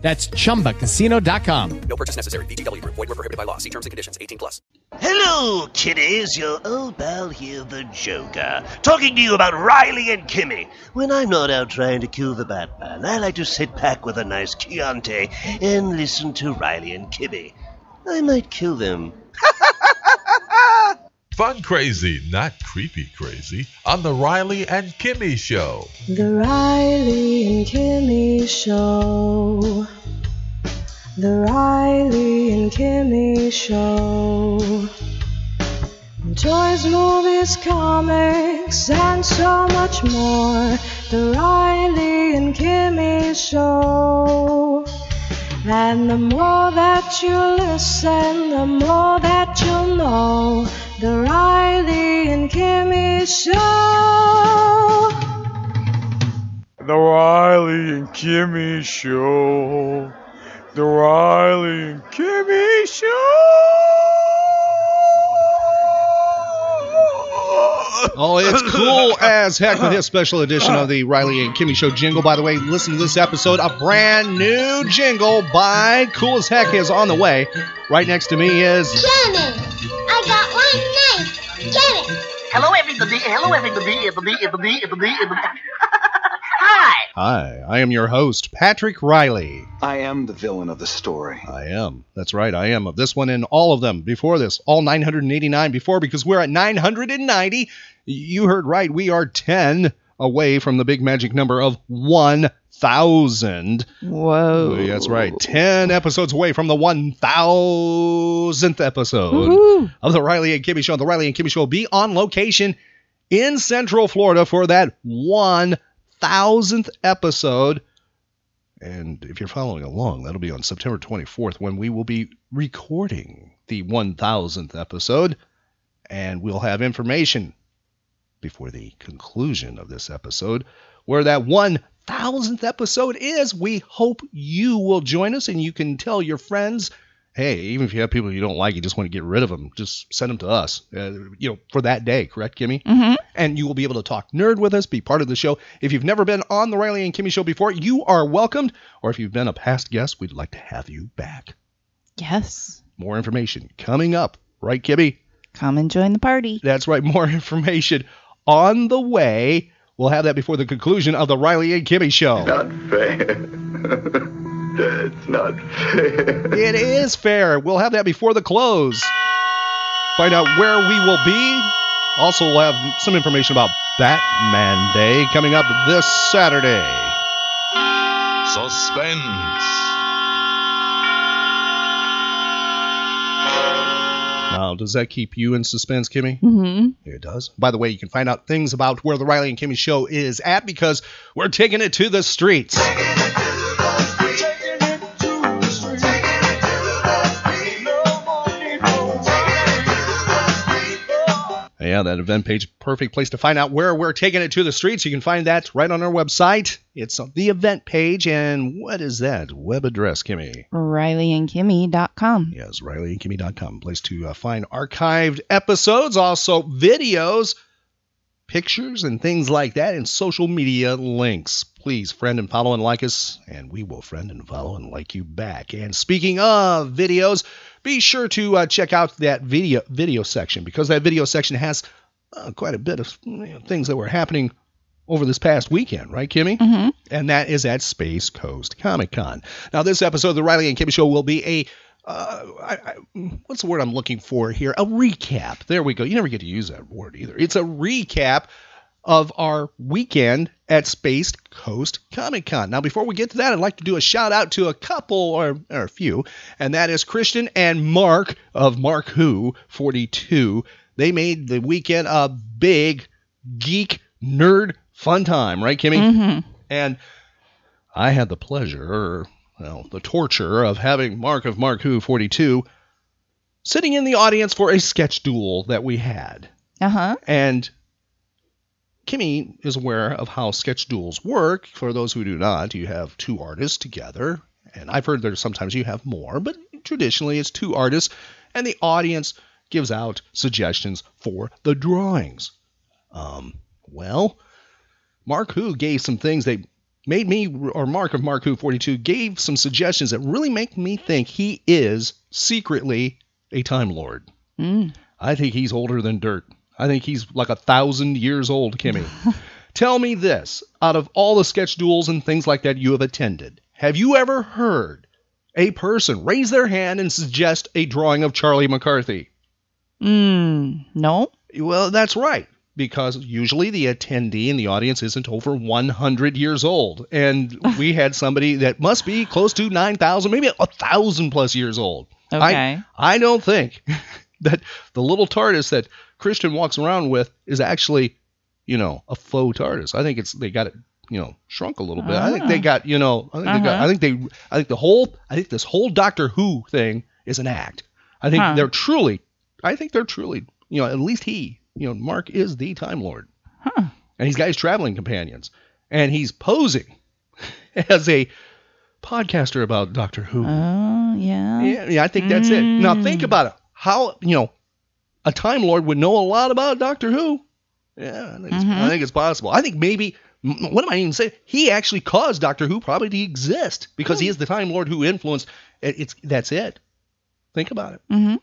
That's chumbacasino.com. No purchase necessary. VGW Group. Void were prohibited by law. See terms and conditions. 18 plus. Hello, kiddies. Your old pal here, the Joker, talking to you about Riley and Kimmy. When I'm not out trying to kill the Batman, I like to sit back with a nice Chianti and listen to Riley and Kimmy. I might kill them. Fun crazy, not creepy crazy, on the Riley and Kimmy Show. The Riley and Kimmy Show. The Riley and Kimmy Show. Toys, movies, comics, and so much more. The Riley and Kimmy Show. And the more that you listen, the more that you'll know. The Riley and Kimmy Show. The Riley and Kimmy Show. The Riley and Kimmy Show. Oh, it's cool as heck with this special edition of the Riley and Kimmy Show jingle. By the way, listen to this episode. A brand new jingle by Kool as Heck is on the way. Right next to me is Kimmy, I got one name. Kimmy. Hello, everybody. Hello, everybody. Everybody, everybody, everybody, everybody. Hi. Hi, I am your host, Patrick Riley. I am the villain of the story. I am. That's right, I am of this one and all of them before this. All 989 before because we're at 990. You heard right, we are 10 away from the big magic number of 1,000. Whoa. That's right, 10 episodes away from the 1,000th episode Woohoo. of the Riley and Kimmy Show. The Riley and Kimmy Show will be on location in Central Florida for that 1,000th episode. And if you're following along, that'll be on September 24th when we will be recording the 1000th episode. And we'll have information before the conclusion of this episode where that 1000th episode is. We hope you will join us and you can tell your friends. Hey, even if you have people you don't like, you just want to get rid of them, just send them to us. Uh, you know, for that day, correct, Kimmy? Mm-hmm. and you will be able to talk nerd with us, be part of the show. If you've never been on the Riley and Kimmy show before, you are welcomed. Or if you've been a past guest, we'd like to have you back. Yes. More information coming up, right, Kimmy? Come and join the party. That's right, more information on the way. We'll have that before the conclusion of the Riley and Kimmy show. Not fair. it's not fair. It is fair. We'll have that before the close. Find out where we will be. Also, we'll have some information about Batman Day coming up this Saturday. Suspense. Now, does that keep you in suspense, Kimmy? Mm-hmm. It does. By the way, you can find out things about where the Riley and Kimmy show is at because we're taking it to the streets. Yeah, that event page, perfect place to find out where we're taking it to the streets. You can find that right on our website. It's on the event page. And what is that web address, Kimmy? RileyandKimmy.com. Yes, RileyandKimmy.com. Place to uh, find archived episodes, also videos, pictures, and things like that, and social media links. Please friend and follow and like us, and we will friend and follow and like you back. And speaking of videos, be sure to uh, check out that video video section because that video section has uh, quite a bit of you know, things that were happening over this past weekend, right, Kimmy? Mm-hmm. And that is at Space Coast Comic Con. Now, this episode of the Riley and Kimmy Show will be a uh, I, I, what's the word I'm looking for here? A recap. There we go. You never get to use that word either. It's a recap of our weekend at Space Coast Comic Con. Now, before we get to that, I'd like to do a shout out to a couple or, or a few, and that is Christian and Mark of Mark Who 42. They made the weekend a big geek nerd fun time, right, Kimmy? Mm-hmm. And I had the pleasure, or well, the torture of having Mark of Mark Who 42 sitting in the audience for a sketch duel that we had. Uh huh. And Kimmy is aware of how sketch duels work. For those who do not, you have two artists together. And I've heard there's sometimes you have more, but traditionally it's two artists, and the audience gives out suggestions for the drawings. Um, well, Mark Who gave some things that made me, or Mark of Mark Who 42 gave some suggestions that really make me think he is secretly a Time Lord. Mm. I think he's older than dirt. I think he's like a thousand years old, Kimmy. Tell me this out of all the sketch duels and things like that you have attended, have you ever heard a person raise their hand and suggest a drawing of Charlie McCarthy? Mm. No. Well, that's right. Because usually the attendee in the audience isn't over 100 years old. And we had somebody that must be close to 9,000, maybe a 1,000 plus years old. Okay. I, I don't think that the little TARDIS that Christian walks around with is actually, you know, a faux TARDIS. I think it's they got it, you know, shrunk a little bit. I think they Ah. got, you know, I think they got, Uh-huh. I think they, I think the whole, I think this whole Doctor Who thing is an act. I think Huh. they're truly, I think they're truly, you know, at least he, you know, Mark is the Time Lord, Huh. and he's got his traveling companions, and he's posing as a podcaster about Doctor Who. Oh, yeah. Yeah, yeah, I think that's it. Now Mm. think about it. How you know a Time Lord would know a lot about Doctor Who? Yeah, I think, it's, I think it's possible. I think maybe what am I even saying? He actually caused Doctor Who probably to exist because he is the Time Lord who influenced. It, it's that's it. Think about it. Mm-hmm.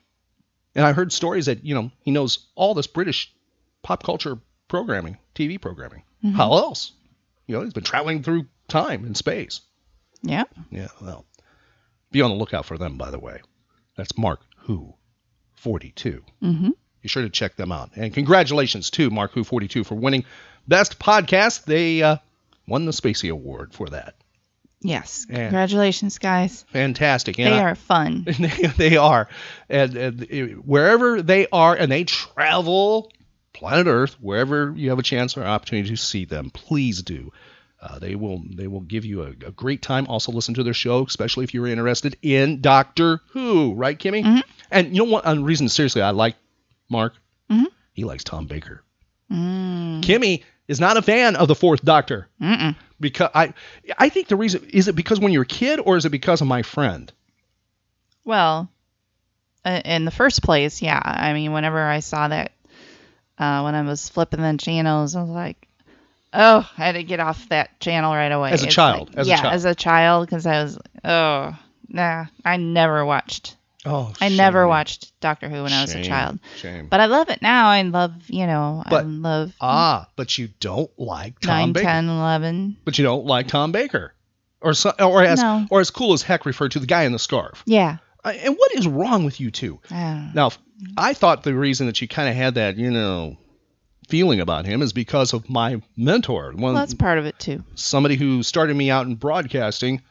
And I heard stories that you know he knows all this British pop culture programming, TV programming. Mhm. How else? You know, he's been traveling through time and space. Yeah. Yeah, well, be on the lookout for them, by the way. That's Mark Who 42. Mm-hmm. Be sure to check them out. And congratulations to Mark Who 42 for winning Best Podcast. They uh, won the Spacie Award for that. Yes. Yeah. Congratulations, guys. Fantastic. They I- are fun. they, they are. And, and wherever they are, and they travel planet Earth, wherever you have a chance or opportunity to see them, please do. Uh, they will they will give you a, a great time. Also, listen to their show, especially if you're interested in Doctor Who, right, Kimmy? Mhm. And you know what? On reason seriously, I like Mark. Mhm. He likes Tom Baker. Mm. Kimmy is not a fan of the Fourth Doctor Mm-mm. because I I think the reason is it because when you're a kid or is it because of my friend? Well, in the first place, yeah. I mean, whenever I saw that, uh, when I was flipping the channels, I was like, oh, I had to get off that channel right away. As a It's child, like- as a yeah, child. as a child, because I was, oh, nah, I never watched. Oh, I never watched Doctor Who when I was a child. Shame. But I love it now. I love, you know, I But- love Ah, but you don't like Tom 9, Baker. 10, 11. But you don't like Tom Baker, or so, or as No. or as Kool as Heck referred to the guy in the scarf. Yeah. Uh, And what is wrong with you two? I. Now, I thought the reason that you kind of had that, you know, feeling about him is because of my mentor, one Well, that's part of it too. somebody who started me out in broadcasting.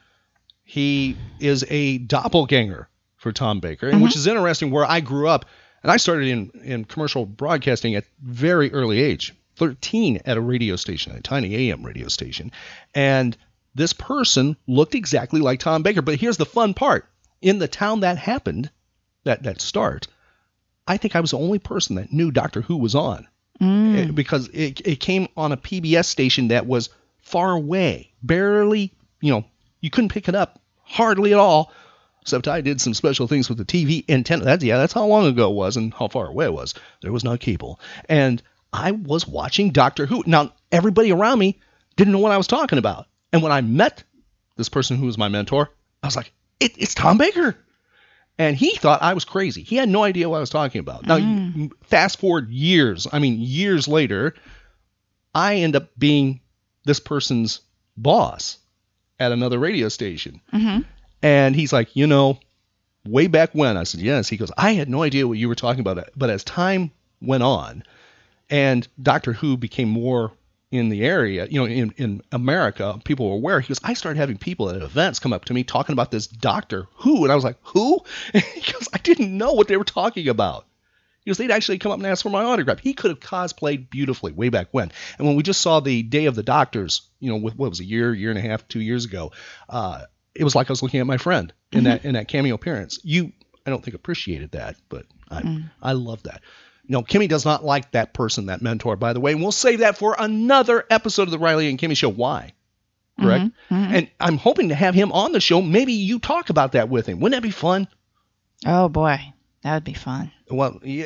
He is a doppelganger for Tom Baker, and which uh-huh. is interesting. Where I grew up, and I started in in commercial broadcasting at very early age, 13 at a radio station, a tiny AM radio station, and this person looked exactly like Tom Baker. But here's the fun part: in the town that happened, that that start, I think I was the only person that knew Doctor Who was on Mm. because it, it came on a PBS station that was far away, barely, you know, you couldn't pick it up hardly at all. Except I did some special things with the TV antenna. That's yeah, that's how long ago it was and how far away it was. There was no cable, and I was watching Doctor Who. Now everybody around me didn't know what I was talking about, and when I met this person who was my mentor, I was like, it, "It's Tom Baker." And he thought I was crazy. He had no idea what I was talking about. Now, you- fast forward years, I mean, years later, I end up being this person's boss at another radio station. hmm And he's like, you know, way back when, I said, yes. He goes, I had no idea what you were talking about. But as time went on and Doctor Who became more in the area, you know, in, in America, people were aware. He goes, I started having people at events come up to me talking about this Doctor Who. And I was like, who? he goes, I didn't know what they were talking about. He goes, they'd actually come up and ask for my autograph. He could have cosplayed beautifully way back when. And when we just saw the Day of the Doctors, you know, with what was a year, year and a half, two years ago, uh, it was like I was looking at my friend in that in that cameo appearance. You, I don't think appreciated that, but I Mm. I love that. No, Kimmy does not like that person, that mentor, by the way, and we'll save that for another episode of the Riley and Kimmy Show. Why? Correct. Mhm, mhm. And I'm hoping to have him on the show. Maybe you talk about that with him. Wouldn't that be fun? Oh boy, that would be fun. Well, yeah,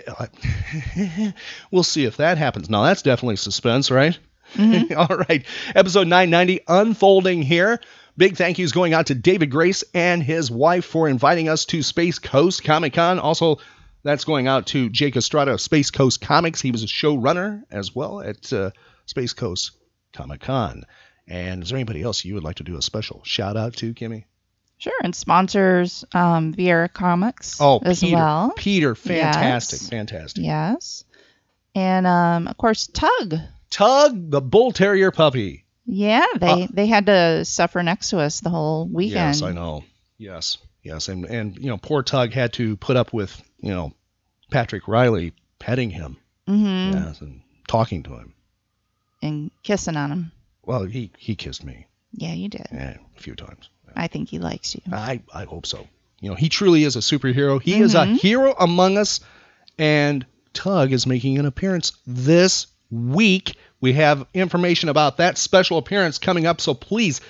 we'll see if that happens. Now that's definitely suspense, right? All right, episode 990 unfolding here. Big thank yous going out to David Grace and his wife for inviting us to Space Coast Comic Con. Also, that's going out to Jake Estrada of Space Coast Comixx. He was a showrunner as well at uh, Space Coast Comic Con. And is there anybody else you would like to do a special shout out to, Kimmy? Sure, and sponsors um, Viera Comics Oh, as Peter. well. Peter, fantastic, Yes. fantastic. Yes, and um, of course Tug. Tug, the bull terrier puppy. Yeah, they Uh, they had to suffer next to us the whole weekend. Yes, I know. Yes, yes, and and you know, poor Tug had to put up with you know Patrick Riley petting him, hmm yes, and talking to him. And kissing on him. Well, he he kissed me Yeah, you did. eh, a few times. I think he likes you. I I hope so. You know, he truly is a superhero. He is a Mhm. hero among us, and Tug is making an appearance this week. We have information about that special appearance coming up, so please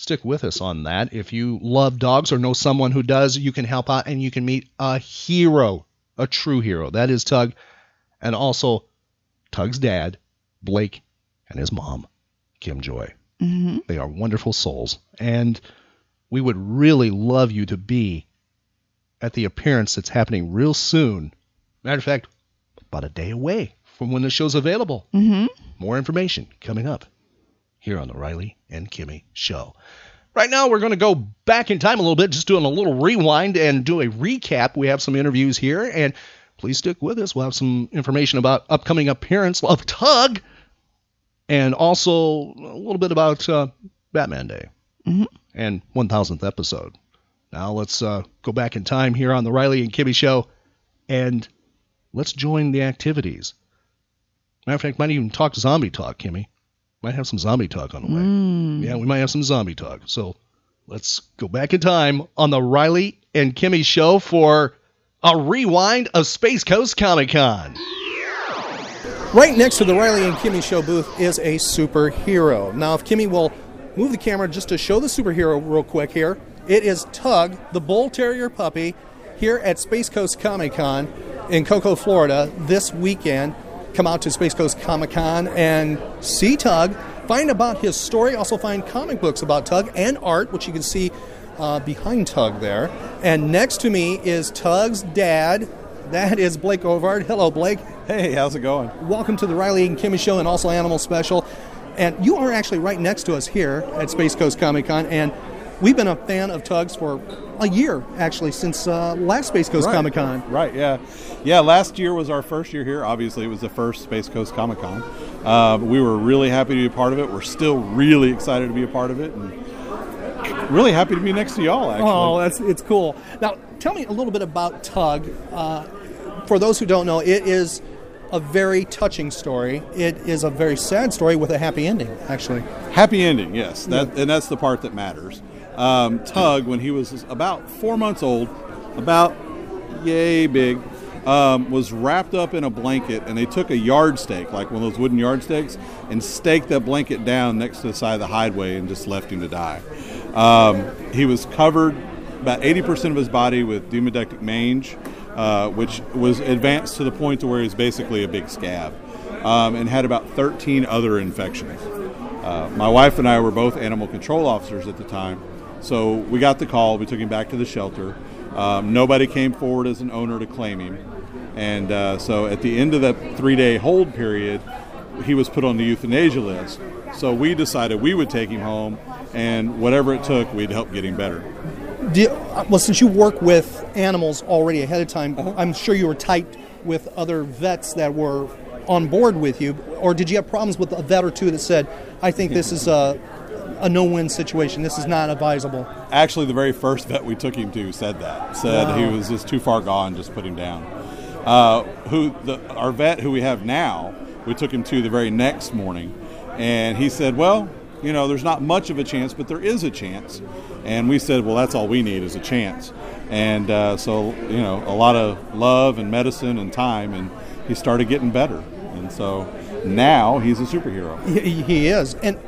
stick with us on that. If you love dogs or know someone who does, you can help out and you can meet a hero, a true hero. That is Tug, and also Tug's dad, Blake, and his mom, Kim Joy. hmm They are wonderful souls. And we would really love you to be at the appearance that's happening real soon. Matter of fact, about a day away from when the show's available. hmm More information coming up here on the Riley and Kimmy Show. Right now, we're going to go back in time a little bit, just doing a little rewind and do a recap. We have some interviews here, and please stick with us. We'll have some information about upcoming appearance of Tug, and also a little bit about uh, Batman Day Mhm. and 1000th episode. Now let's uh, go back in time here on the Riley and Kimmy Show, and let's join the activities. Matter of fact, might even talk zombie talk, Kimmy. Might have some zombie talk on the way. Mm. Yeah, we might have some zombie talk. So let's go back in time on the Riley and Kimmy show for a rewind of Space Coast Comic Con. Right next to the Riley and Kimmy show booth is a superhero. Now, if Kimmy will move the camera just to show the superhero real quick here, it is Tug, the Bull Terrier puppy, here at Space Coast Comic Con in Cocoa, Florida this weekend. Come out to Space Coast Comic Con and see Tug, find about his story, also find comic books about Tug and art, which you can see uh, behind Tug there. And next to me is Tug's dad. That is Blake Ovard. Hello, Blake. Hey, how's it going? Welcome to the Riley and Kimmy Show and also Animal Special. And you are actually right next to us here at Space Coast Comic Con. And we've been a fan of Tugs for a year, actually, since uh, last Space Coast Right. Comic Con. Right, yeah. Yeah, last year was our first year here. Obviously, it was the first Space Coast Comic Con. Uh, we were really happy to be a part of it. We're still really excited to be a part of it. And really happy to be next to y'all, actually. Oh, that's it's cool. Now, tell me a little bit about Tug. Uh, for those who don't know, it is a very touching story. It is a very sad story with a happy ending, actually. Happy ending, yes. That, and that's the part that matters. Um, Tug, when he was about four months old, about yay big, um, was wrapped up in a blanket, and they took a yardstake, like one of those wooden yardstakes, and staked that blanket down next to the side of the highway and just left him to die. Um, he was covered about 80% of his body with demodectic mange, uh, which was advanced to the point to where he was basically a big scab, um, and had about 13 other infections. Uh, my wife and I were both animal control officers at the time, so we got the call. We took him back to the shelter. Um, nobody came forward as an owner to claim him, and uh, so at the end of that three-day hold period, he was put on the euthanasia list. So we decided we would take him home, and whatever it took, we'd help get him better. You- uh, well, since you work with animals already ahead of time, I'm sure you were tight with other vets that were on board with you, or did you have problems with a vet or two that said, "I think this is a, a no-win situation. This is not advisable." Actually, the very first vet we took him to said that. Said Wow. he was just too far gone. Just put him down. Uh, who the, our vet who we have now, we took him to the very next morning, and he said, "Well, You know, there's not much of a chance, but there is a chance. And we said, well, that's all we need is a chance. And uh, so, you know, a lot of love and medicine and time, and he started getting better. And so now he's a superhero. He, he is. And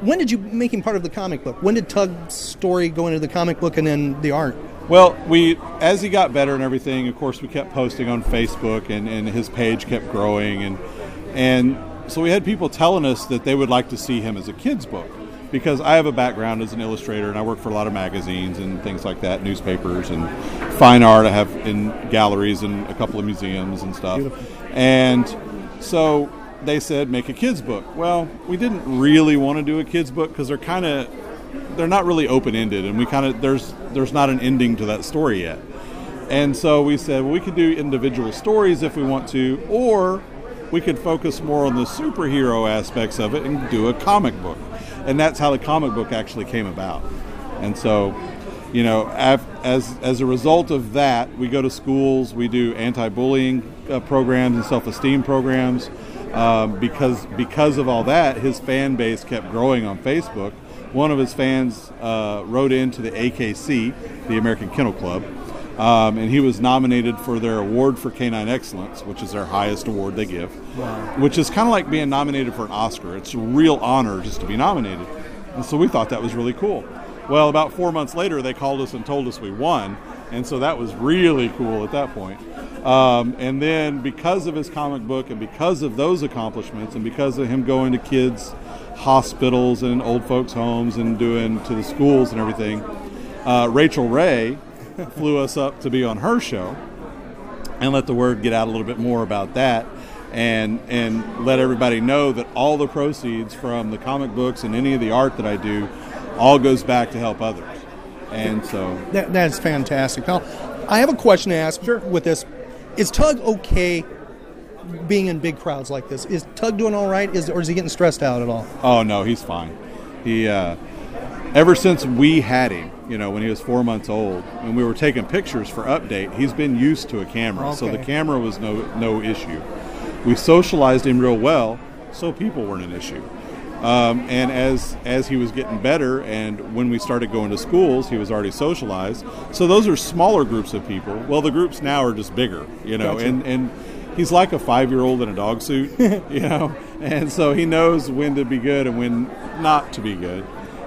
when did you make him part of the comic book? When did Tug's story go into the comic book and then the art? Well, we as he got better and everything, of course, we kept posting on Facebook, and, and his page kept growing, and and so we had people telling us that they would like to see him as a kids book because I have a background as an illustrator and I work for a lot of magazines and things like that, newspapers and fine art. I have in galleries and a couple of museums and stuff, and so they said make a kids book. Well, we didn't really want to do a kids book because they're kind of they're not really open ended, and we kind of there's there's not an ending to that story yet. And so we said, well, we could do individual stories if we want to, or we could focus more on the superhero aspects of it and do a comic book. And that's how the comic book actually came about. And so, you know, as as a result of that, we go to schools, we do anti-bullying uh, programs and self-esteem programs. Um, because because of all that, his fan base kept growing on Facebook. One of his fans uh, wrote into the AKC, the American Kennel Club, um, and he was nominated for their award for canine excellence, which is their highest award they give, wow. which is kind of like being nominated for an Oscar. It's a real honor just to be nominated, and so we thought that was really cool. Well, about four months later, they called us and told us we won, and so that was really cool at that point. Um, and then, because of his comic book and because of those accomplishments, and because of him going to kids' hospitals and old folks' homes and doing to the schools and everything, uh, Rachael Ray flew us up to be on her show and let the word get out a little bit more about that and and let everybody know that all the proceeds from the comic books and any of the art that I do all goes back to help others. And so That, that's fantastic. Now, I have a question to ask sure. with this. Is Tug okay being in big crowds like this? Is Tug doing all right? Is, or is he getting stressed out at all? Oh no, he's fine. He uh, ever since we had him, you know, when he was four months old, and we were taking pictures for update, he's been used to a camera, so the camera was no no issue. We socialized him real well, so people weren't an issue. Um, and as as he was getting better, and when we started going to schools, he was already socialized. So those are smaller groups of people. Well, the groups now are just bigger, you know, Gotcha. and and he's like a five year old in a dog suit, you know, and so he knows when to be good and when not to be good.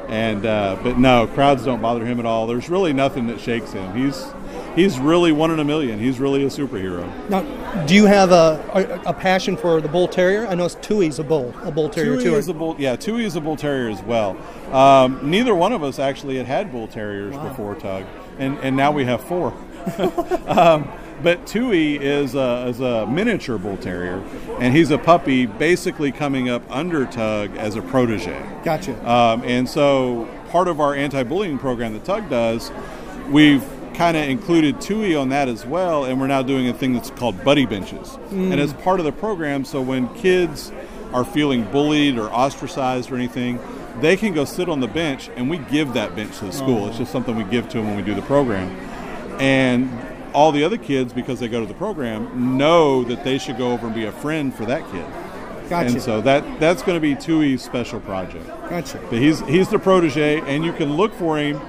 And uh, but no, crowds don't bother him at all. There's really nothing that shakes him. He's he's really one in a million. He's really a superhero. Now, do you have a, a, a passion for the bull terrier? I know Tui's a bull, a bull terrier Tui too. is a bull. Yeah, Tui is a bull terrier as well. Um, neither one of us actually had had bull terriers before Tug, and and now we have four. um, but Tui is a, is a miniature bull terrier, and he's a puppy, basically coming up under Tug as a protege. Gotcha. Um, and so part of our anti-bullying program that Tug does, we've kind of included TUI on that as well, and we're now doing a thing that's called buddy benches. Mm. And as part of the program, so when kids are feeling bullied or ostracized or anything, they can go sit on the bench, and we give that bench to the school. Oh. It's just something we give to them when we do the program. And all the other kids, because they go to the program, know that they should go over and be a friend for that kid. Gotcha. And so that that's going to be Tui's special project. Gotcha. But he's he's the protege, and you can look for him.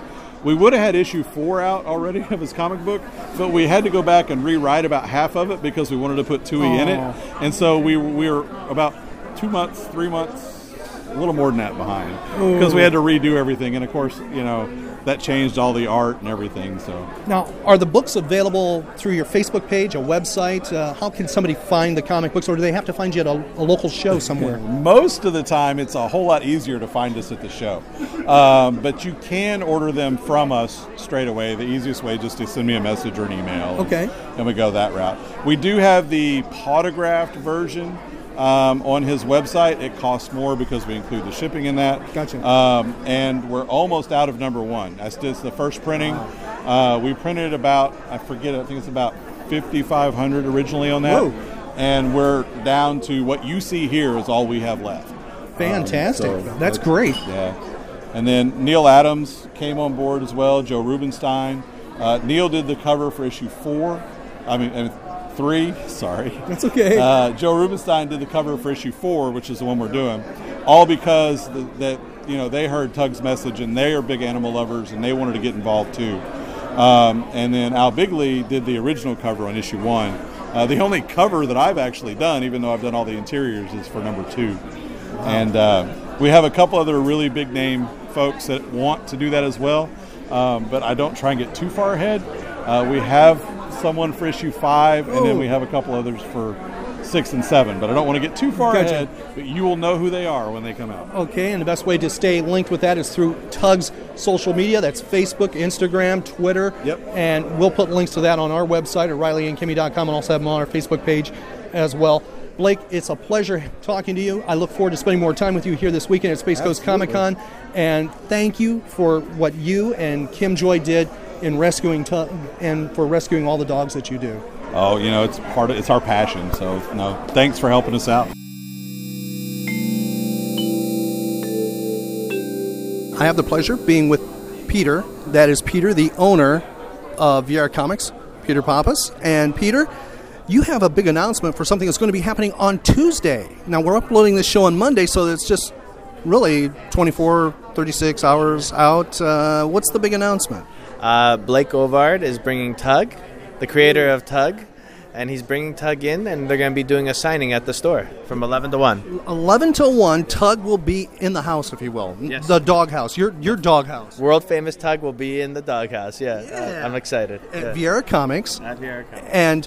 We would have had issue four out already of his comic book, but we had to go back and rewrite about half of it because we wanted to put Tui in it, and so we we were about two months, three months, a little more than that behind because we had to redo everything, and of course, you know, that changed all the art and everything. So Now, are the books available through your Facebook page, a website? Uh, how can somebody find the comic books, or do they have to find you at a, a local show somewhere? Most of the time, it's a whole lot easier to find us at the show. Um, but you can order them from us straight away. The easiest way just to send me a message or an email. Okay. And we go that route. We do have the autographed version um, on his website. It costs more because we include the shipping in that. Gotcha. Um, and we're almost out of number one. That's just the first printing. Uh, we printed about, I forget, I think it's about 5,500 originally on that. Whoa. And we're down to what you see here is all we have left. Fantastic. Um, so That's great. Yeah. And then Neal Adams came on board as well, Joe Rubinstein. Uh, Neil did the cover for issue four. I mean, three, sorry. That's okay. Uh, Joe Rubinstein did the cover for issue four, which is the one we're doing, all because the, that you know, they heard Tug's message and they are big animal lovers and they wanted to get involved too. Um, and then Al Bigley did the original cover on issue one. Uh, the only cover that I've actually done, even though I've done all the interiors, is for number two. And uh, we have a couple other really big name folks that want to do that as well. Um, but I don't try and get too far ahead. Uh, we have someone for issue five, and then we have a couple others for six and seven. But I don't want to get too far Gotcha. ahead. But you will know who they are when they come out. Okay, and the best way to stay linked with that is through Tug's social media. That's Facebook, Instagram, Twitter. Yep. And we'll put links to that on our website at RileyandKimmy.com and also have them on our Facebook page as well. Blake, it's a pleasure talking to you. I look forward to spending more time with you here this weekend at Space Coast Comic Con. And thank you for what you and Kim Joy did in rescuing Tug and for rescuing all the dogs that you do. Oh, you know, it's part of it's our passion. So no, thanks for helping us out. I have the pleasure of being with Peter. That is Peter, the owner of Viera Comics, Peter Pappas. And Peter, you have a big announcement for something that's going to be happening on Tuesday. Now, we're uploading this show on Monday, so it's just really 24, 36 hours out. Uh, what's the big announcement? Uh, Blake Ovard is bringing Tug, the creator of Tug, and he's bringing Tug in, and they're going to be doing a signing at the store from 11 to 1. 11 to 1, Tug will be in the house, if you will. Yes. The doghouse, your, your doghouse. World famous Tug will be in the doghouse. Yeah, uh, I'm excited. At yeah. Viera Comics. At Viera Comics. And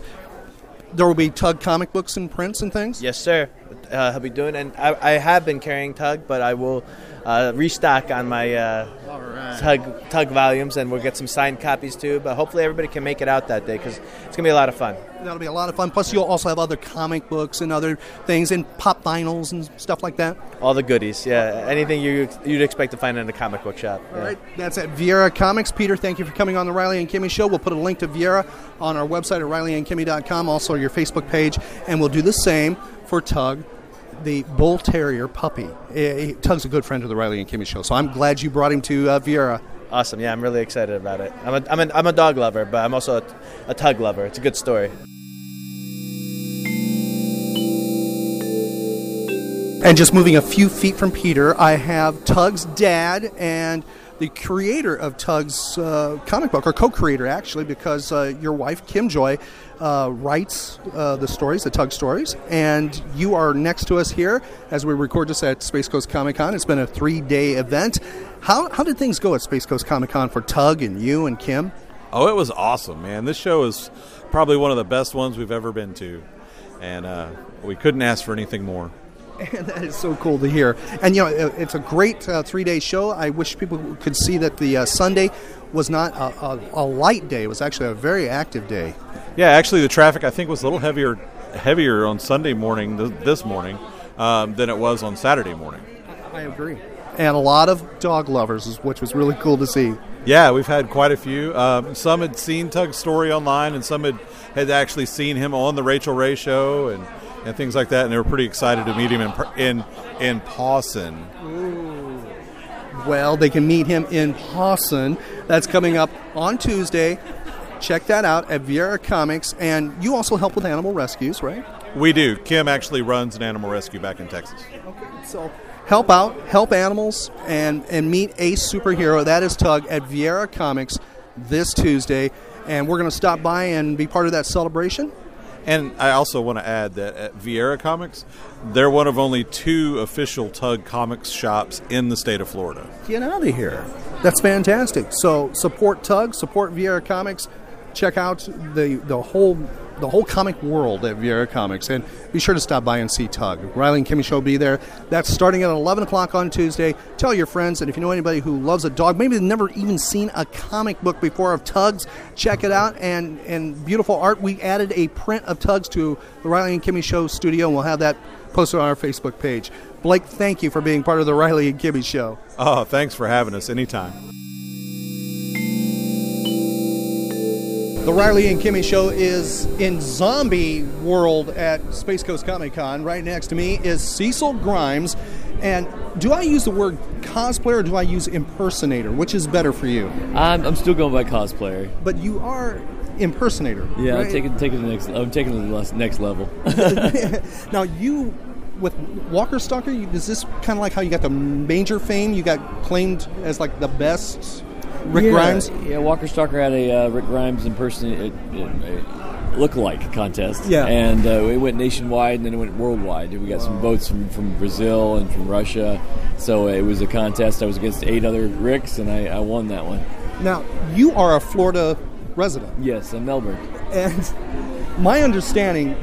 there will be Tug comic books and prints and things? Yes, sir. Uh, he'll be doing, and I, I have been carrying Tug, but I will uh, restock on my uh, Tug Tug volumes, and we'll get some signed copies too. But hopefully, everybody can make it out that day because it's gonna be a lot of fun. That'll be a lot of fun. Plus, you'll also have other comic books and other things, and pop vinyls and stuff like that. All the goodies, yeah. Anything you you'd expect to find in a comic book shop. All yeah. right, that's at Viera Comics. Peter, thank you for coming on the Riley and Kimmy Show. We'll put a link to Viera on our website at rileyandkimmy.com, also your Facebook page, and we'll do the same for Tug, the Bull Terrier puppy. Eh, Tug's a good friend of the Riley and Kimmy Show, so I'm glad you brought him to uh, Viera. Awesome. Yeah, I'm really excited about it. I'm a, I'm a, I'm a dog lover, but I'm also a, a tug lover. It's a good story. And just moving a few feet from Peter, I have Tug's dad and the creator of Tug's uh, comic book, or co-creator actually, because uh, your wife Kim Joy uh, writes uh, the stories, the Tug stories, and you are next to us here as we record this at Space Coast Comic Con. It's been a three-day event. How how did things go at Space Coast Comic Con for Tug and you and Kim? Oh, it was awesome, man. This show is probably one of the best ones we've ever been to, and uh, we couldn't ask for anything more. And that is so cool to hear. And you know, it's a great uh, three-day show. I wish people could see that the uh, Sunday was not a, a, a light day. It was actually a very active day. Yeah, actually, the traffic I think was a little heavier heavier on Sunday morning th- this morning um, than it was on Saturday morning. I agree. And a lot of dog lovers, which was really cool to see. Yeah, we've had quite a few. Um, some had seen Tug's story online, and some had, had actually seen him on the Rachael Ray show and, and things like that, and they were pretty excited to meet him in in in Pawson. Well, they can meet him in Pawson. That's coming up on Tuesday. Check that out at Viera Comics. And you also help with animal rescues, right? We do. Kim actually runs an animal rescue back in Texas. Okay, So help out, help animals, and, and meet a superhero. That is Tug at Viera Comics this Tuesday. And we're going to stop by and be part of that celebration. And I also want to add that at Viera Comics, they're one of only two official Tug Comics shops in the state of Florida. Get out of here. That's fantastic. So support Tug, support Viera Comics. Check out the the whole the whole comic world at Viera Comics, and be sure to stop by and see Tug. Riley and Kimmy Show will be there. That's starting at 11 o'clock on Tuesday. Tell your friends, and if you know anybody who loves a dog, maybe they've never even seen a comic book before of Tugs, check it out. And and beautiful art. We added a print of Tugs to the Riley and Kimmy Show studio, and we'll have that posted on our Facebook page. Blake, thank you for being part of the Riley and Kimmy Show. Oh, thanks for having us anytime. The Riley and Kimmy Show is in zombie world at Space Coast Comic Con. Right next to me is Cecil Grimes. And do I use the word cosplayer or do I use impersonator? Which is better for you? I'm, I'm still going by cosplayer. But you are impersonator. Yeah, right? I'm taking taking the next. I'm taking it to the next level. now you with Walker Stalker, you- is this kind of like how you got the major fame? You got claimed as like the best Rick yeah, Grimes. Yeah, Walker Stalker had a uh, Rick Grimes impersonate uh, look-alike contest. Yeah. and uh, it went nationwide and then it went worldwide. We got some votes from, from Brazil and from Russia. So it was a contest. I was against eight other Ricks, and I, I won that one. Now you are a Florida resident, Yes, in Melbourne. and my understanding.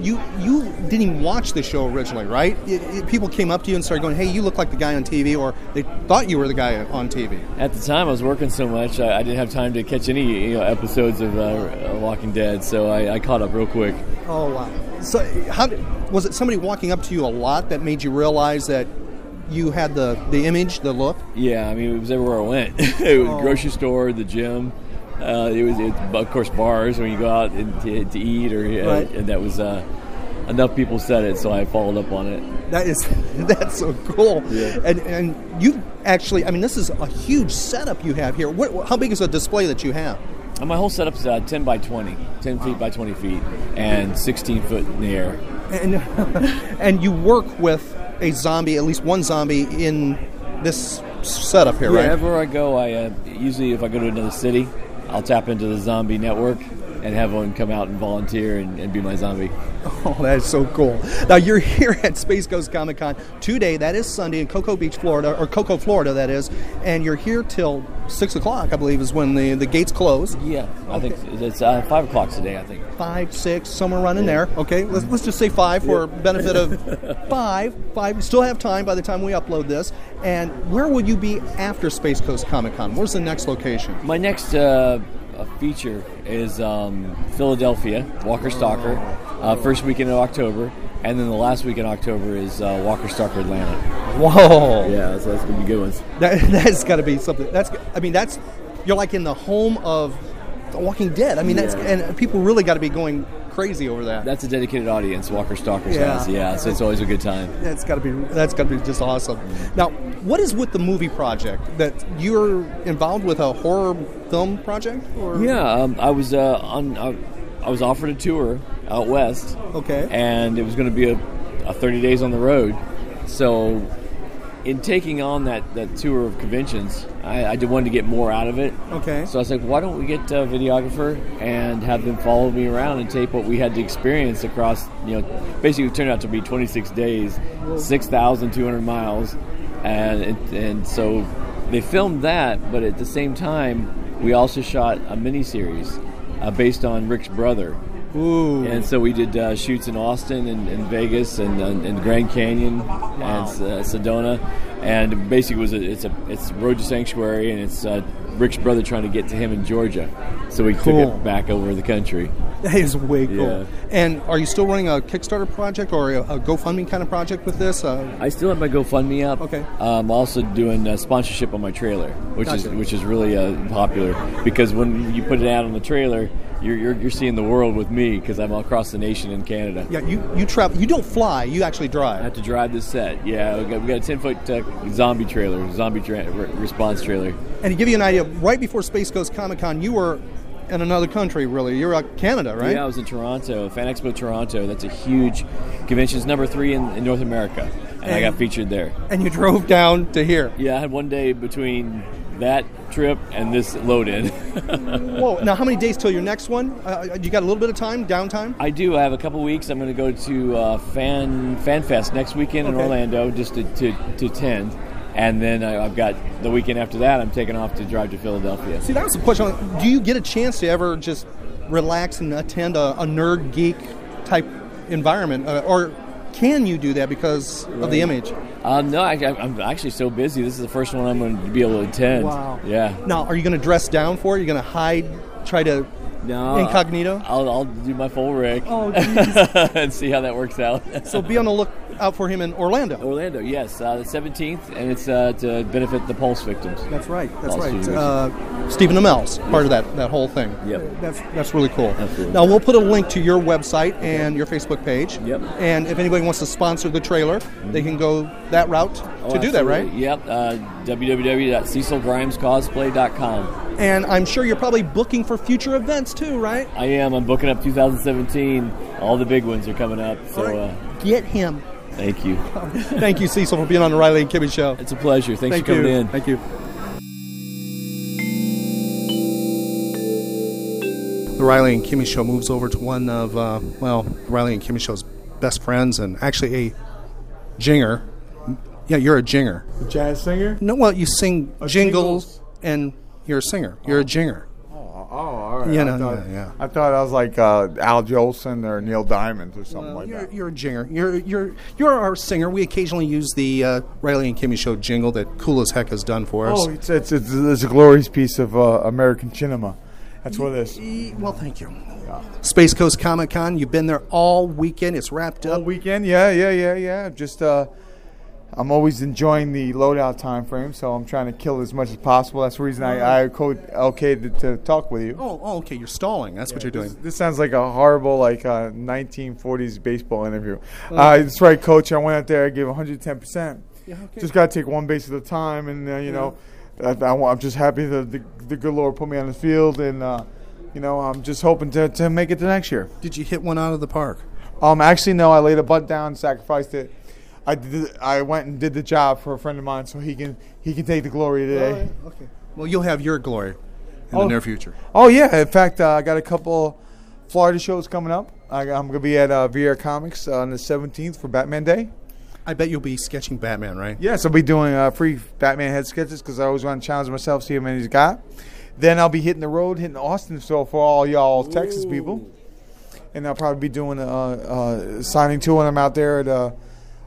You you didn't even watch the show originally, right? It, it- people came up to you and started going, "Hey, you look like the guy on TV," or they thought you were the guy on TV. At the time, I was working so much, I, I didn't have time to catch any you know, episodes of uh, Walking Dead. So I, I caught up real quick. Oh wow! So, how did, was it? Somebody walking up to you a lot that made you realize that you had the the image, the look? Yeah, I mean, it was everywhere I went. Oh. grocery store, the gym. Uh, it was, it, of course, bars when you go out and to, to eat, or uh, Right. and that was uh, enough people said it, so I followed up on it. That is that's so cool. Yeah. And and you actually, I mean, this is a huge setup you have here. What, how big is the display that you have? And my whole setup's uh, 10 by 20, 10 feet by 20 feet, and 16 foot in the air. And and you work with a zombie, at least one zombie in this setup here, yeah, right? everywhere I go, I uh, usually if I go to another city, I'll tap into the zombie network and have one come out and volunteer and, and be my zombie. Oh, that is so cool. Now you're here at Space Coast Comic Con today. That is Sunday in Cocoa Beach, Florida, or Cocoa, Florida, that is. And you're here till six o'clock, I believe, is when the, the gates close. Yeah, I think it's uh, five o'clock today. I think. Five, six, somewhere running there. Okay, let's, let's just say five for benefit of five. Five. We still have time by the time we upload this. And where will you be after Space Coast Comic Con? Where's the next location? My next uh, uh, feature is um, Philadelphia, Walker Stalker, uh, first weekend of October, and then the last week in October is uh, Walker Stalker Atlanta. Whoa! Yeah, so that's gonna be good ones. That, that's got to be something. That's. I mean, that's. You're like in the home of The Walking Dead. I mean, that's and people really got to be going crazy over that. That's a dedicated audience, Walker Stalkers Yeah. has. Yeah, so it's always a good time. That's got to be that's got to be just awesome. Now, what is with the movie project that you're involved with a horror film project? Or? Yeah, um, I was uh, on. I, I was offered a tour out west. Okay. And it was going to be a, a 30 days on the road. So, in taking on that, that tour of conventions, I, I did wanted to get more out of it. Okay. So I was like, why don't we get a videographer and have them follow me around and tape what we had to experience across, you know, basically it turned out to be 26 days, 6,200 miles. And, it, and so they filmed that, but at the same time, we also shot a miniseries uh, based on Rick's brother. Ooh. And so we did uh, shoots in Austin and, and Vegas and, and, and Grand Canyon and uh, Sedona, and basically was a, it's a it's Road to Sanctuary and it's uh, Rick's brother trying to get to him in Georgia, so we Cool. took it back over the country. That is way cool. Yeah. And are you still running a Kickstarter project or a, a GoFundMe kind of project with this? Uh, I still have my GoFundMe up. Okay. I'm also doing uh, sponsorship on my trailer, which is which is really uh, popular because when you put it out on the trailer, you're you're, you're seeing the world with me because I'm all across the nation in Canada. yeah, you you travel. You don't fly. You actually drive. I have to drive this set. Yeah, we got, we got a 10 foot uh, zombie trailer, zombie tra- re- response trailer. And to give you an idea, right before Space Coast Comic Con, you were in another country. Really, you're Canada, right? Yeah, I was in Toronto, Fan Expo Toronto. That's a huge convention. It's number three in, in North America, and, I got featured there. And you drove down to here. Yeah, I had one day between that trip and this load in. Whoa! Now, how many days till your next one? Uh, you got a little bit of time, downtime. I do. I have a couple weeks. I'm going to go to uh, Fan Fan Fest next weekend in Orlando just to, to, to attend. And then I, I've got the weekend after that, I'm taking off to drive to Philadelphia. See, that was the question. Do you get a chance to ever just relax and attend a, a nerd geek type environment, uh, or can you do that because of the image? Um, no, I, I'm actually so busy. This is the first one I'm going to be able to attend. Wow. Yeah. Now, are you going to dress down for it? Are you going to hide, try to No, incognito? I'll, I'll do my full rig. Oh, and see how that works out. so be on the lookout for him in Orlando. Orlando, yes, uh, the 17th, and it's uh, to benefit the Pulse victims. That's right. That's Pulse right. Uh, Stephen Amell's part of that, that whole thing. Yep. That's that's really cool. Absolutely. Now we'll put a link to your website and your Facebook page. Yep. And if anybody wants to sponsor the trailer, they can go that route Oh, to do that, right? Yep. Uh, www.cecilgrimescosplay.com. And I'm sure you're probably booking for future events too, right? I am. I'm booking up 2017. All the big ones are coming up. So right. uh, Get him Thank you. Thank you, Cecil, for being on the Riley and Kimmy Show. It's a pleasure. Thanks Thank for coming you. in. Thank you. The Riley and Kimmy Show moves over to one of, uh, well, the Riley and Kimmy Show's best friends and actually a jinger. Yeah, you're a jinger. A jazz singer? No, well, you sing Oh, jingles, jingles. and you're a singer. You're a jinger. Oh, all right. Yeah, I thought, yeah, yeah. I thought I was like uh, Al Jolson or Neil Diamond or something like you're, that. you're a jinger. You're you're you're our singer. We occasionally use the uh, Riley and Kimmy Show jingle that Kool as Heck has done for us. Oh, it's, it's, it's, it's a glorious piece of uh, American cinema. That's what it is. Well, thank you. Space Coast Comic Con. You've been there all weekend. It's wrapped up. All weekend, yeah, yeah, yeah, yeah. Just uh, I'm always enjoying the loadout time frame, so I'm trying to kill as much as possible. That's the reason I, I code okay to, to talk with you. Oh, oh, okay. You're stalling. That's what you're doing. This, this sounds like a horrible, like uh, 1940s baseball interview. Uh, that's right, coach. I went out there. I gave 110 percent. Yeah, okay. Just got to take one base at a time, and uh, you know, I, I, am just happy that the, the good Lord put me on the field, and uh, you know, I'm just hoping to, to make it to next year. Did you hit one out of the park? Um, actually, no. I laid a butt down, sacrificed it. I did. I went and did the job for a friend of mine, so he can he can take the glory today. Okay. Well, you'll have your glory in Oh. the near future. Oh yeah. In fact, uh, I got a couple Florida shows coming up. I, I'm going to be at uh, Viera Comics on the 17th for Batman Day. I bet you'll be sketching Batman, right? Yes, I'll be doing uh, free Batman head sketches because I always want to challenge myself, see how many he's got. Then I'll be hitting the road, hitting Austin, so for all y'all Texas people. And I'll probably be doing a uh, uh, signing two when I'm out there at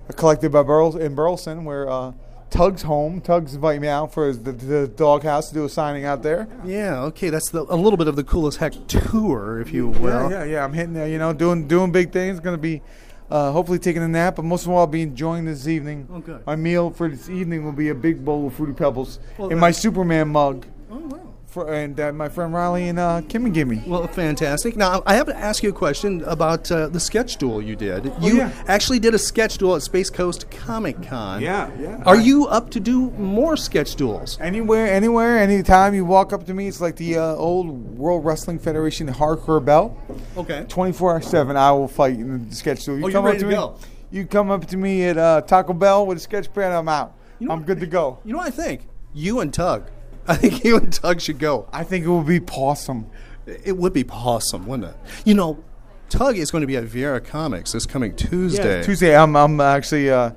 uh, a collective by Burles in Burleson, where uh, Tugg's home. Tugg's inviting me out for the, the doghouse to do a signing out there. Yeah. Okay. That's the, a little bit of the Kool as Heck tour, if you will. Yeah, yeah, yeah. I'm hitting there, you know, doing doing big things. Going to be uh, hopefully taking a nap, but most of all, I'll be enjoying this evening. Oh, good. My meal for this evening will be a big bowl of fruity pebbles Well, in my Superman mug. Oh wow. For, and that my friend Riley and uh, Kimmy give me. Well, fantastic. Now, I have to ask you a question about uh, the sketch duel you did. you Oh, yeah. actually did a sketch duel at Space Coast Comic Con. Yeah, yeah. Are you up to do more sketch duels? Anywhere, anywhere, anytime you walk up to me, it's like the uh, old World Wrestling Federation hardcore bell. Okay. 24 hour 7, I will fight in the sketch duel. You Oh, you're come ready up to me, go. You come up to me at uh, Taco Bell with a sketch pad, I'm out. I'm good to go. You know what I think? You and Tugg. I think you and Tugg should go. I think it would be possum. It would be possum, wouldn't it? You know, Tugg is going to be at Viera Comics this coming Tuesday. Tuesday, I'm, I'm actually. Uh,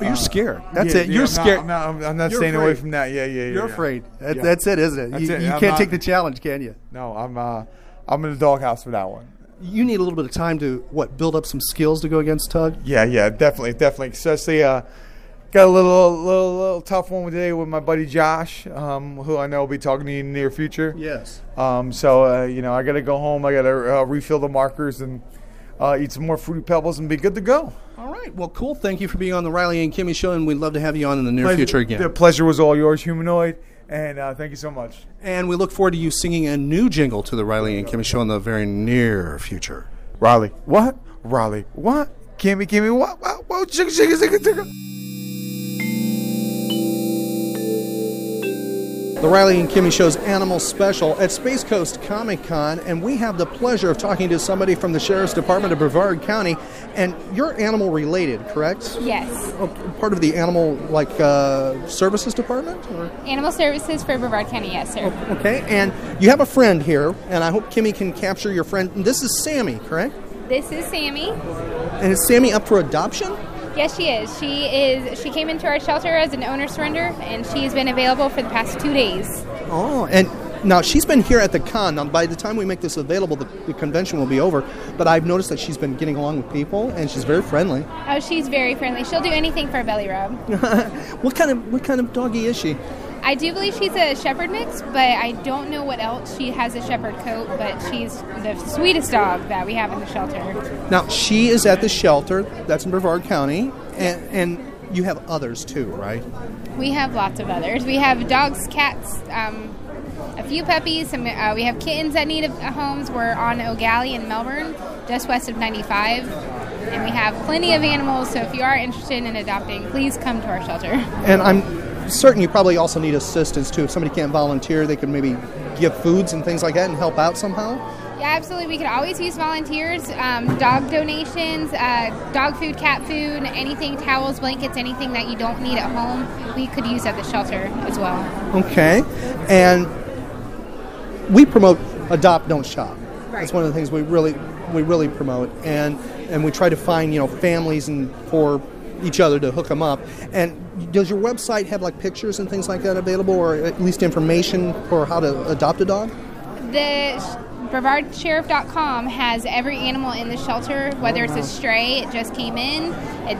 Oh, you're scared. That's yeah, it. yeah, You're I'm not- scared. I'm not, I'm, not staying away from that. Yeah, yeah, yeah. You're yeah. afraid. That, Yeah. That's it, isn't it? You it. you can't not- take the challenge, can you? No, I'm. Uh, I'm in the doghouse for that one. You need a little bit of time to what build up some skills to go against Tugg. Yeah, yeah, definitely, definitely. Especially, uh, got a little, little, little tough one today with my buddy Josh, um, who I know will be talking to you in the near future. Yes. Um, so uh, you know, I got to go home. I got to uh, refill the markers and uh, eat some more fruity pebbles and be good to go. All right. Well, cool. Thank you for being on the Riley and Kimmy show, and we'd love to have you on in the near Pleasure- future again. The pleasure was all yours, humanoid, and uh, thank you so much. And we look forward to you singing a new jingle to the Riley and Kimmy show in the very near future. Riley, what? Riley, what? Kimmy, Kimmy, what? What? What? Shigga, shigga, shigga, shigga. The Riley and Kimmy Show's Animal Special at Space Coast Comic Con, and we have the pleasure of talking to somebody from the Sheriff's Department of Brevard County. And you're animal related, correct? Yes. Oh, part of the animal like uh, services department. Or? Animal Services for Brevard County, yes, sir. Okay, and you have a friend here, and I hope Kimmy can capture your friend. This is Sammy, correct? This is Sammy. And is Sammy up for adoption? Yes, she is. She is. She came into our shelter as an owner surrender, and she's been available for the past two days. Oh, and now she's been here at the con. Now, by the time we make this available, the, the convention will be over. But I've noticed that she's been getting along with people, and she's very friendly. Oh, she's very friendly. She'll do anything for a belly rub. what kind of what kind of doggy is she? I do believe she's a shepherd mix, but I don't know what else. She has a shepherd coat, but she's the sweetest dog that we have in the shelter. Now she is at the shelter that's in Brevard County, and, and you have others too, right? We have lots of others. We have dogs, cats, um, a few puppies. Some, uh, we have kittens that need a, a homes. We're on Eau Gallie in Melbourne, just west of 95. And we have plenty of animals, so if you are interested in adopting, please come to our shelter. And I'm certain you probably also need assistance too. If somebody can't volunteer, they could maybe give foods and things like that and help out somehow. Yeah, absolutely. We could always use volunteers, um, dog donations, uh, dog food, cat food, anything, towels, blankets, anything that you don't need at home, we could use at the shelter as well. Okay. And we promote adopt, don't shop. Right. That's one of the things we really we really promote, and and we try to find you know families and for each other to hook them up. And does your website have like pictures and things like that available, or at least information for how to adopt a dog? The BrevardSheriff.com has every animal in the shelter, whether it's a oh, stray, it just came in.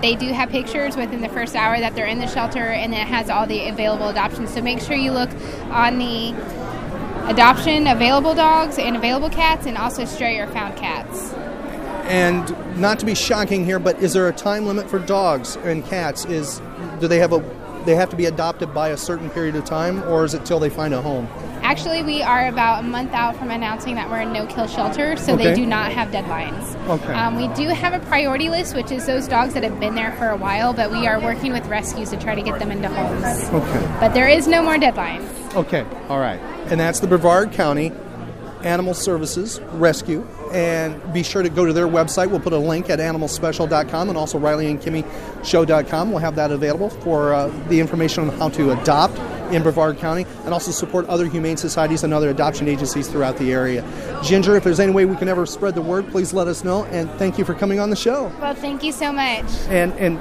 They do have pictures within the first hour that they're in the shelter, and it has all the available adoptions. So make sure you look on the adoption available dogs and available cats, and also stray or found cats. And not to be shocking here, but is there a time limit for dogs and cats? Is do they have a they have to be adopted by a certain period of time, or is it till they find a home? Actually, we are about a month out from announcing that we're a no-kill shelter, so Okay. they do not have deadlines. Okay. Um, we do have a priority list, which is those dogs that have been there for a while, but we are working with rescues to try to get them into homes. Okay. But there is no more deadlines. Okay, all right. And that's the Brevard County Animal Services Rescue. And be sure to go to their website. We'll put a link at animalspecial.com and also RileyandKimmyShow.com. We'll have that available for uh, the information on how to adopt in Brevard County and also support other humane societies and other adoption agencies throughout the area. Ginger, if there's any way we can ever spread the word, please let us know. And thank you for coming on the show. Well, thank you so much. And, and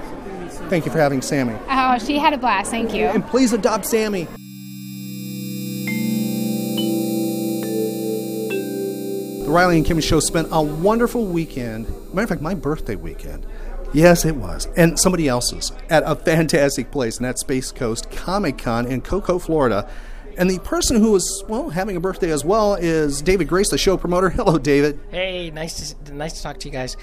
thank you for having Sammy. Oh, she had a blast. Thank you. And please adopt Sammy. Riley and Kimmy Show spent a wonderful weekend. Matter of fact, my birthday weekend. Yes, it was. And somebody else's at a fantastic place, and that's Space Coast Comic Con in Cocoa, Florida. And the person who was, well, having a birthday as well is David Grace, the show promoter. Hello, David. Hey, nice to nice to talk to you guys.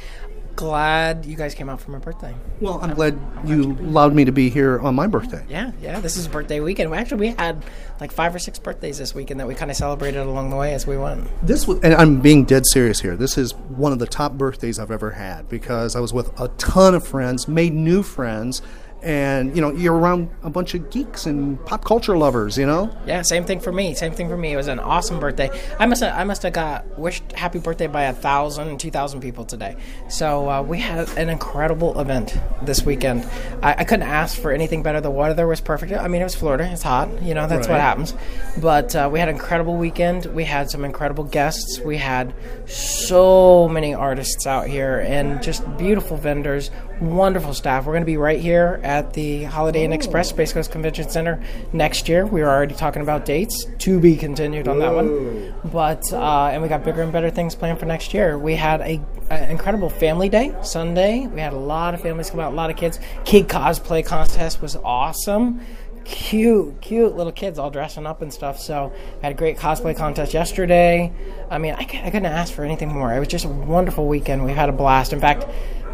Glad you guys came out for my birthday. Well, I'm glad you allowed me to be here on my birthday. Yeah, yeah. This is birthday weekend. We actually we had like five or six birthdays this weekend that we kind of celebrated along the way as we went. This was, and I'm being dead serious here. This is one of the top birthdays I've ever had because I was with a ton of friends, made new friends, and you know, you're around a bunch of geeks and pop culture lovers. You know, Yeah, same thing for me. Same thing for me. It was an awesome birthday. I must have, I must have got wished happy birthday by a thousand, two thousand people today. So uh, we had an incredible event this weekend. I, I couldn't ask for anything better. The weather was perfect. I mean, it was Florida. It's hot. You know, that's what happens. But uh, we had an incredible weekend. We had some incredible guests. We had so many artists out here and just beautiful vendors, wonderful staff. We're going to be right here at the Holiday Inn Express Space Coast Convention Center next year. We were already talking about dates to be continued on that one. But uh, and we got bigger and better things planned for next year. We had a, an incredible family day Sunday. We had a lot of families come out, a lot of kids. Kid cosplay contest was awesome cute, cute little kids all dressing up and stuff. So I had a great cosplay contest yesterday. I mean, I, I couldn't ask for anything more. It was just a wonderful weekend. We've had a blast. In fact,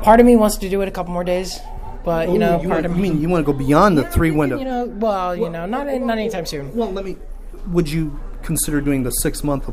part of me wants to do it a couple more days, but you Ooh, know, you, part want, of me, mean you want to go beyond the three window? you know, well, you know, not not anytime soon. Well, let me. Would you consider doing the six month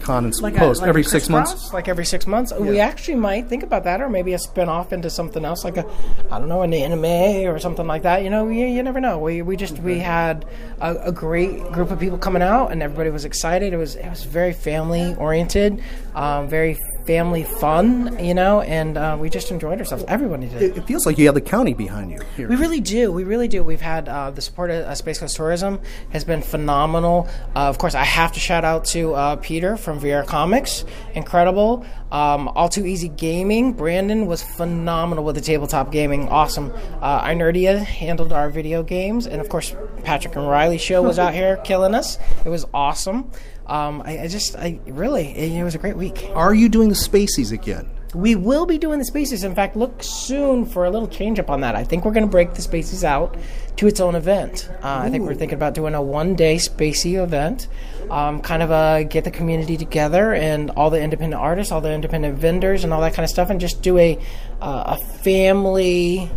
con and Like a- post like a every six months? Like every six months, we actually might think about that, or maybe a spin off into something else, like a, I don't know, an anime or something like that. You know, you, you never know. We we just we had a, a great group of people coming out, and everybody was excited. It was it was very family oriented, um, very family fun, you know, and uh, we just enjoyed ourselves. Everybody did. It, it feels like you have the county behind you here. We really do. We really do. We've had uh, the support of uh, Space Coast Tourism has been phenomenal. Uh, of course, I have to shout out to uh, Peter from Viera Comics, incredible. Um, All Too Easy Gaming, Brandon was phenomenal with the tabletop gaming, awesome. Uh, iNerdia handled our video games, and of course, Patrick and Riley show was out here killing us. It was awesome. Um, I, I just, I really, it, it was a great week. Are you doing the Spacies again? We will be doing the Spacies. In fact, look soon for a little change up on that. I think we're going to break the Spacies out to its own event. Uh, I think we're thinking about doing a one day Spacie event, um, kind of uh, get the community together and all the independent artists, all the independent vendors, and all that kind of stuff, and just do a uh, a family.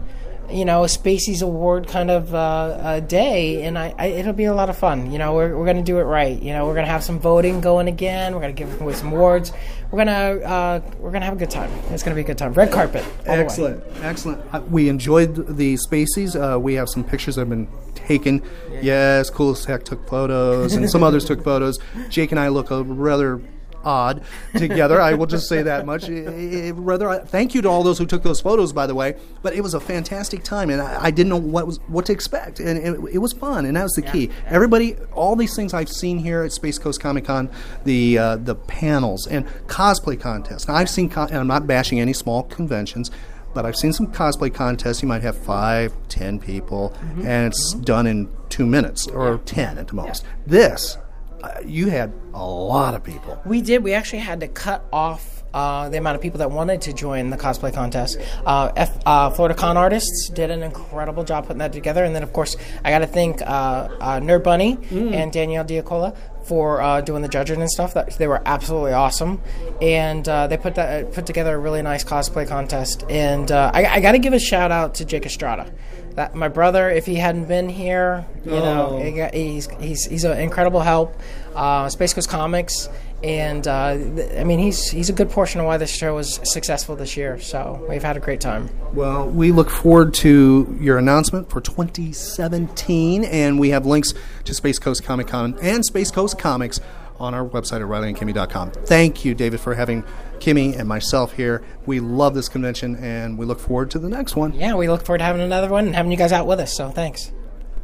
You know, a Spacie's Award kind of uh, a day, and I, I, it'll be a lot of fun. You know, we're, we're going to do it right. You know, we're going to have some voting going again. We're going to give away some awards. We're gonna uh, we're gonna have a good time. It's gonna be a good time. Red carpet. all the way. Excellent, excellent. Uh, we enjoyed the Spacies. Uh, we have some pictures that have been taken. Yes, Kool as Heck took photos, and some others took photos. Jake and I look a rather odd together. I will just say that much. Eh, eh, Rather, thank you to all those who took those photos, by the way. But it was a fantastic time, and I, I didn't know what was what to expect, and it, it was fun, and that was the key. Everybody, all these things I've seen here at Space Coast Comic Con, the uh, the panels and cosplay contests. Now, I've seen, con- and I'm not bashing any small conventions. But I've seen some cosplay contests. You might have five, ten people, and it's done in two minutes or ten at the most. This, uh, you had a lot of people. We did. We actually had to cut off uh, the amount of people that wanted to join the cosplay contest. Uh, F, uh, Florida Con Artists did an incredible job putting that together, and then of course I got to thank uh, uh, Nerd Bunny and Danielle Diacola for uh, doing the judging and stuff. That they were absolutely awesome, and uh, they put that put together a really nice cosplay contest. And uh, I, I got to give a shout out to Jake Estrada. That my brother, if he hadn't been here, you know, Oh. he he's he's he's an incredible help. Uh, Space Coast Comixx, and uh, th- I mean, he's he's a good portion of why this show was successful this year. So we've had a great time. Well, we look forward to your announcement for 2017, and we have links to Space Coast Comic Con and Space Coast Comixx on our website at RileyandKimmy.com. Thank you, David, for having Kimmy and myself here. We love this convention, and we look forward to the next one. Yeah, we look forward to having another one and having you guys out with us. So thanks.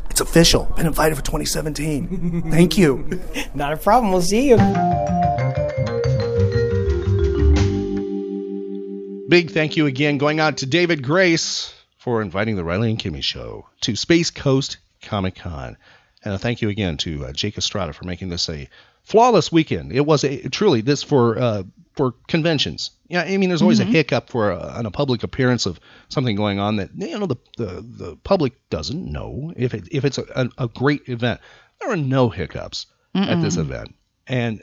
It's official. Been invited for 2017. Thank you. Not a problem. We'll see you. Big thank you again going out to David Grace for inviting the Riley and Kimmy Show to Space Coast Comic Con. And a thank you again to uh, Jake Estrada for making this a flawless weekend. It was a truly this for uh, for conventions. Yeah, I mean, there's always Mhm. a hiccup for a, on a public appearance of something going on that you know the the, the public doesn't know if it if it's a, a, great event. There are no hiccups at this event, and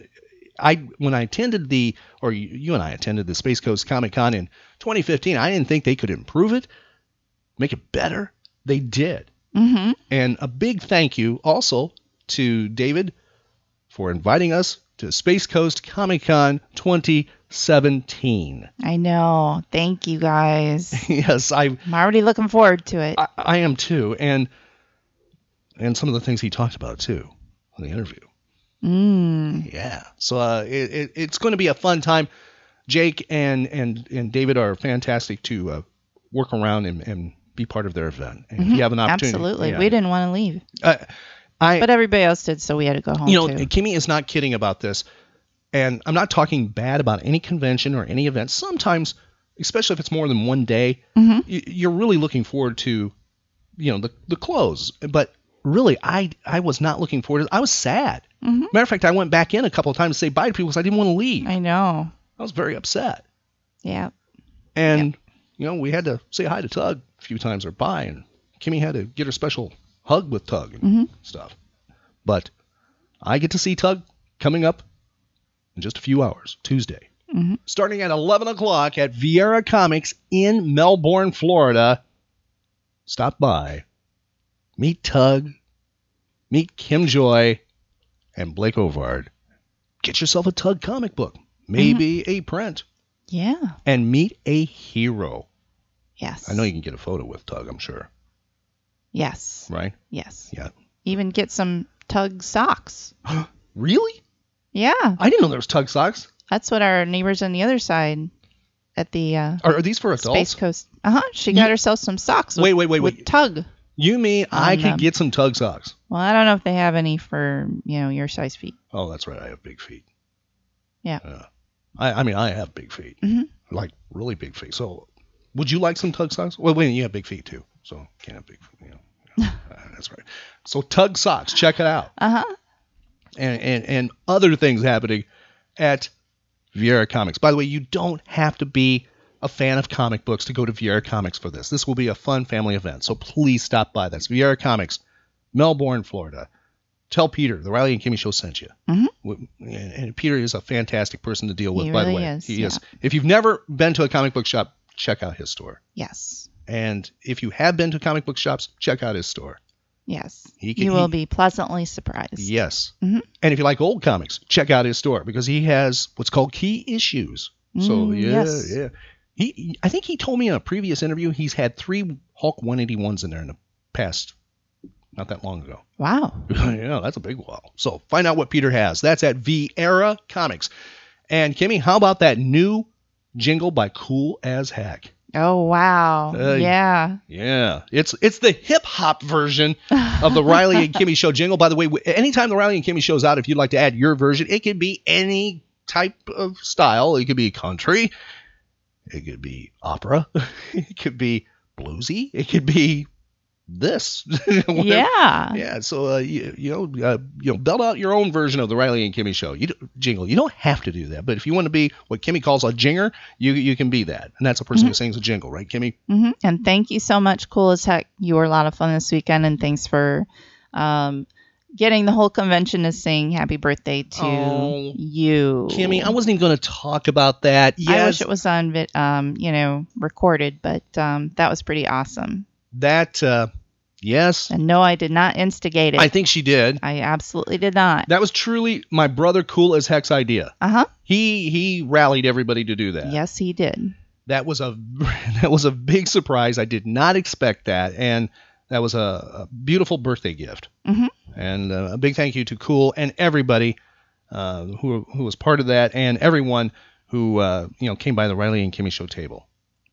I when I attended the or you, you and I attended the Space Coast Comic Con in 2015, I didn't think they could improve it, make it better. They did. Mm-hmm. And a big thank you also to David for inviting us to Space Coast Comic Con 2017. I know. Thank you guys. yes, I I'm already looking forward to it. I, I am too, and and some of the things he talked about too in the interview. Mm. Yeah. So uh, it, it, it's going to be a fun time. Jake and and and David are fantastic to uh, work around and, and be part of their event. And if Mhm. you have an opportunity, Absolutely. yeah. We didn't want to leave. Uh, I but everybody else did, so we had to go home you know, too. Kimmy is not kidding about this, and I'm not talking bad about any convention or any event. Sometimes, especially if it's more than one day, Mhm. y- you're really looking forward to, you know, the the close. But really, I I was not looking forward to. I was sad. Mhm. Matter of fact, I went back in a couple of times to say bye to people because I didn't want to leave. I know. I was very upset. Yeah. And you know, we had to say hi to Tugg a few times or bye, and Kimmy had to get her special hug with Tugg and Mhm. stuff. But I get to see Tugg coming up in just a few hours, Tuesday, Mhm. starting at 11 o'clock at Viera Comics in Melbourne, Florida. Stop by, meet Tugg, meet KimJoy, and Blake Ovard. Get yourself a Tugg comic book, maybe a print, Yeah. and meet a hero. Yes. I know you can get a photo with Tugg, I'm sure, Yes. right? Yes. Yeah. Even get some Tugg socks. Really? Yeah. I didn't know there was Tugg socks. That's what our neighbors on the other side at the uh, Are, are these for adults? Space Coast. Uh huh. She got herself some socks. Wait, with- wait, wait, with wait. Tugg. You mean I could get some Tugg socks? Well, I don't know if they have any for you know your size feet. Oh, that's right. I have big feet. Yeah. I, I mean, I have big feet, Mhm. like really big feet. So, would you like some Tugg socks? Well, wait, you have big feet too, so can't big. You know. Uh, that's right. So, Tugg socks, check it out, Uh huh. and and and other things happening at Viera Comics. By the way, you don't have to be a fan of comic books to go to Viera Comics for this. This will be a fun family event, so please stop by. That's Viera Comics, Melbourne, Florida. Tell Peter the Riley and Kimmy Show sent you. Mhm. And, and Peter is a fantastic person to deal with. He by the way, is, he is. yeah. If you've never been to a comic book shop, check out his store. Yes. And if you have been to comic book shops, check out his store. Yes. He can- you will he- be pleasantly surprised. Yes. Mhm. And if you like old comics, check out his store because he has what's called key issues. So Mm, yeah, yes. yeah. He, I think he told me in a previous interview he's had three Hulk 181s in there in the past, not that long ago. Wow. yeah, that's a big while. So find out what Peter has. That's at Viera Comics. And Kimmy, how about that new jingle by Kool as Heck? Oh wow. Uh, yeah. Yeah, it's it's the hip hop version of the Riley and Kimmy show jingle. By the way, anytime the Riley and Kimmy show's out, if you'd like to add your version, it can be any type of style. It could be country, it could be opera, it could be bluesy, it could be this. Yeah. yeah. So uh, you, you know, uh, you know, belt out your own version of the Riley and Kimmy show. You jingle. You don't have to do that, but if you want to be what Kimmy calls a jinger, you you can be that, and that's a person who sings a jingle, right, Kimmy? hmm And thank you so much, Kool as Heck. You were a lot of fun this weekend, and thanks for um, getting the whole convention to sing happy birthday to Oh, you. Kimmy, I wasn't even going to talk about that. Yes, I wish it was on, um, you know, recorded, but um, that was pretty awesome. that. Uh, yes, And no, I did not instigate it. I think she did. I absolutely did not. That was truly my brother Kool as Heck's idea. Uh huh. He he rallied everybody to do that. Yes, he did. That was a that was a big surprise. I did not expect that, and that was a, a beautiful birthday gift. Mhm. And uh, a big thank you to Kool and everybody uh, who who was part of that, and everyone who uh, you know came by the Riley and Kimmy show table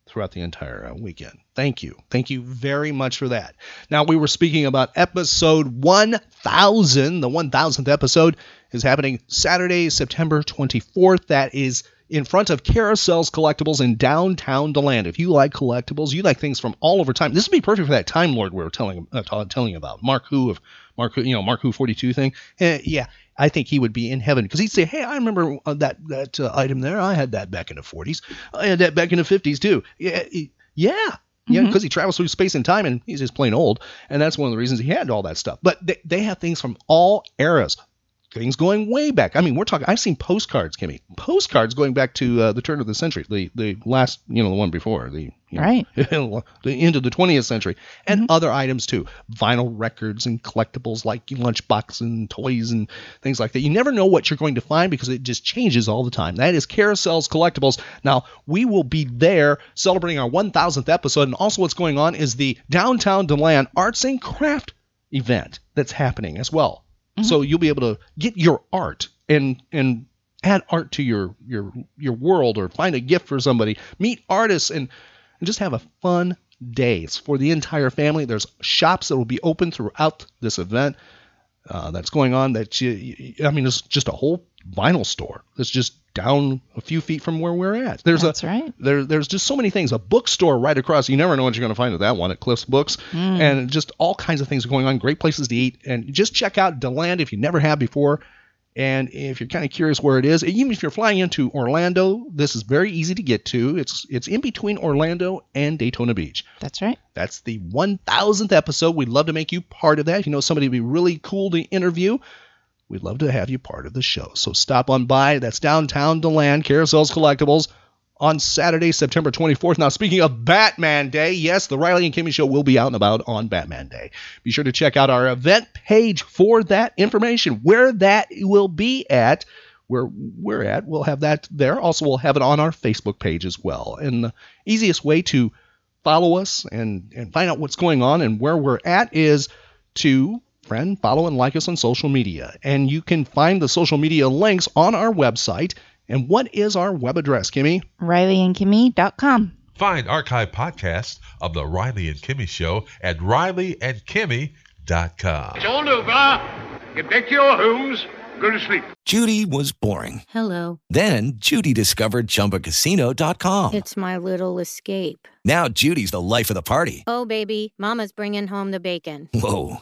throughout the entire uh, weekend. Thank you, thank you very much for that. Now we were speaking about episode 1000. The 1000th episode is happening Saturday, September 24th. That is in front of Carasells Collectibles in downtown Deland. If you like collectibles, you like things from all over time. This would be perfect for that Time Lord we were telling uh, telling about. Mark Who of Mark you know Mark Who 42 thing. Eh, yeah, I think he would be in heaven because he'd say, "Hey, I remember uh, that that uh, item there. I had that back in the 40s. I had that back in the 50s too. Yeah, yeah." Yeah, because he travels through space and time, and he's just plain old, and that's one of the reasons he had all that stuff. But they, they have things from all eras, things going way back. I mean, we're talking. I've seen postcards, Kimmy, postcards going back to uh, the turn of the century, the the last, you know, the one before, the you know, Right. the end of the 20th century, and other items too, vinyl records and collectibles like lunchbox and toys and things like that. You never know what you're going to find because it just changes all the time. That is Carasells Collectibles. Now we will be there celebrating our 1,000th episode, and also what's going on is the Downtown Deland Arts and Craft event that's happening as well. So you'll be able to get your art and and add art to your your your world or find a gift for somebody, meet artists and, and just have a fun day. It's for the entire family. There's shops that will be open throughout this event uh, that's going on. That you, you- I mean, it's just a whole vinyl store that's just down a few feet from where we're at. There's That's a right. there, there's just so many things. A bookstore right across. You never know what you're going to find at that one at Cliff's Books, Mm. and just all kinds of things going on. Great places to eat, and just check out Deland if you never have before. And if you're kind of curious where it is, even if you're flying into Orlando, this is very easy to get to. It's it's in between Orlando and Daytona Beach. That's right. That's the 1000th episode. We'd love to make you part of that. If you know somebody would be really cool to interview, we'd love to have you part of the show. So stop on by. That's downtown Deland, Carasells Collectibles on Saturday, September 24th. Now, speaking of Batman Day, yes, the Riley and Kimmy Show will be out and about on Batman Day. Be sure to check out our event page for that information, where that will be at. Where we're at, we'll have that there. Also, we'll have it on our Facebook page as well. And the easiest way to follow us and, and find out what's going on and where we're at is to friend, follow, and like us on social media. And you can find the social media links on our website. And what is our web address, Kimmy? RileyandKimmy.com. Find archive podcasts of the Riley and Kimmy Show at rileyandkimmy.com. It's all over. Get back to your homes. Go to sleep. Judy was boring. Hello. Then Judy discovered ChumbaCasino.com. It's my little escape. Now Judy's the life of the party. Oh, baby, Mama's bringing home the bacon. Whoa,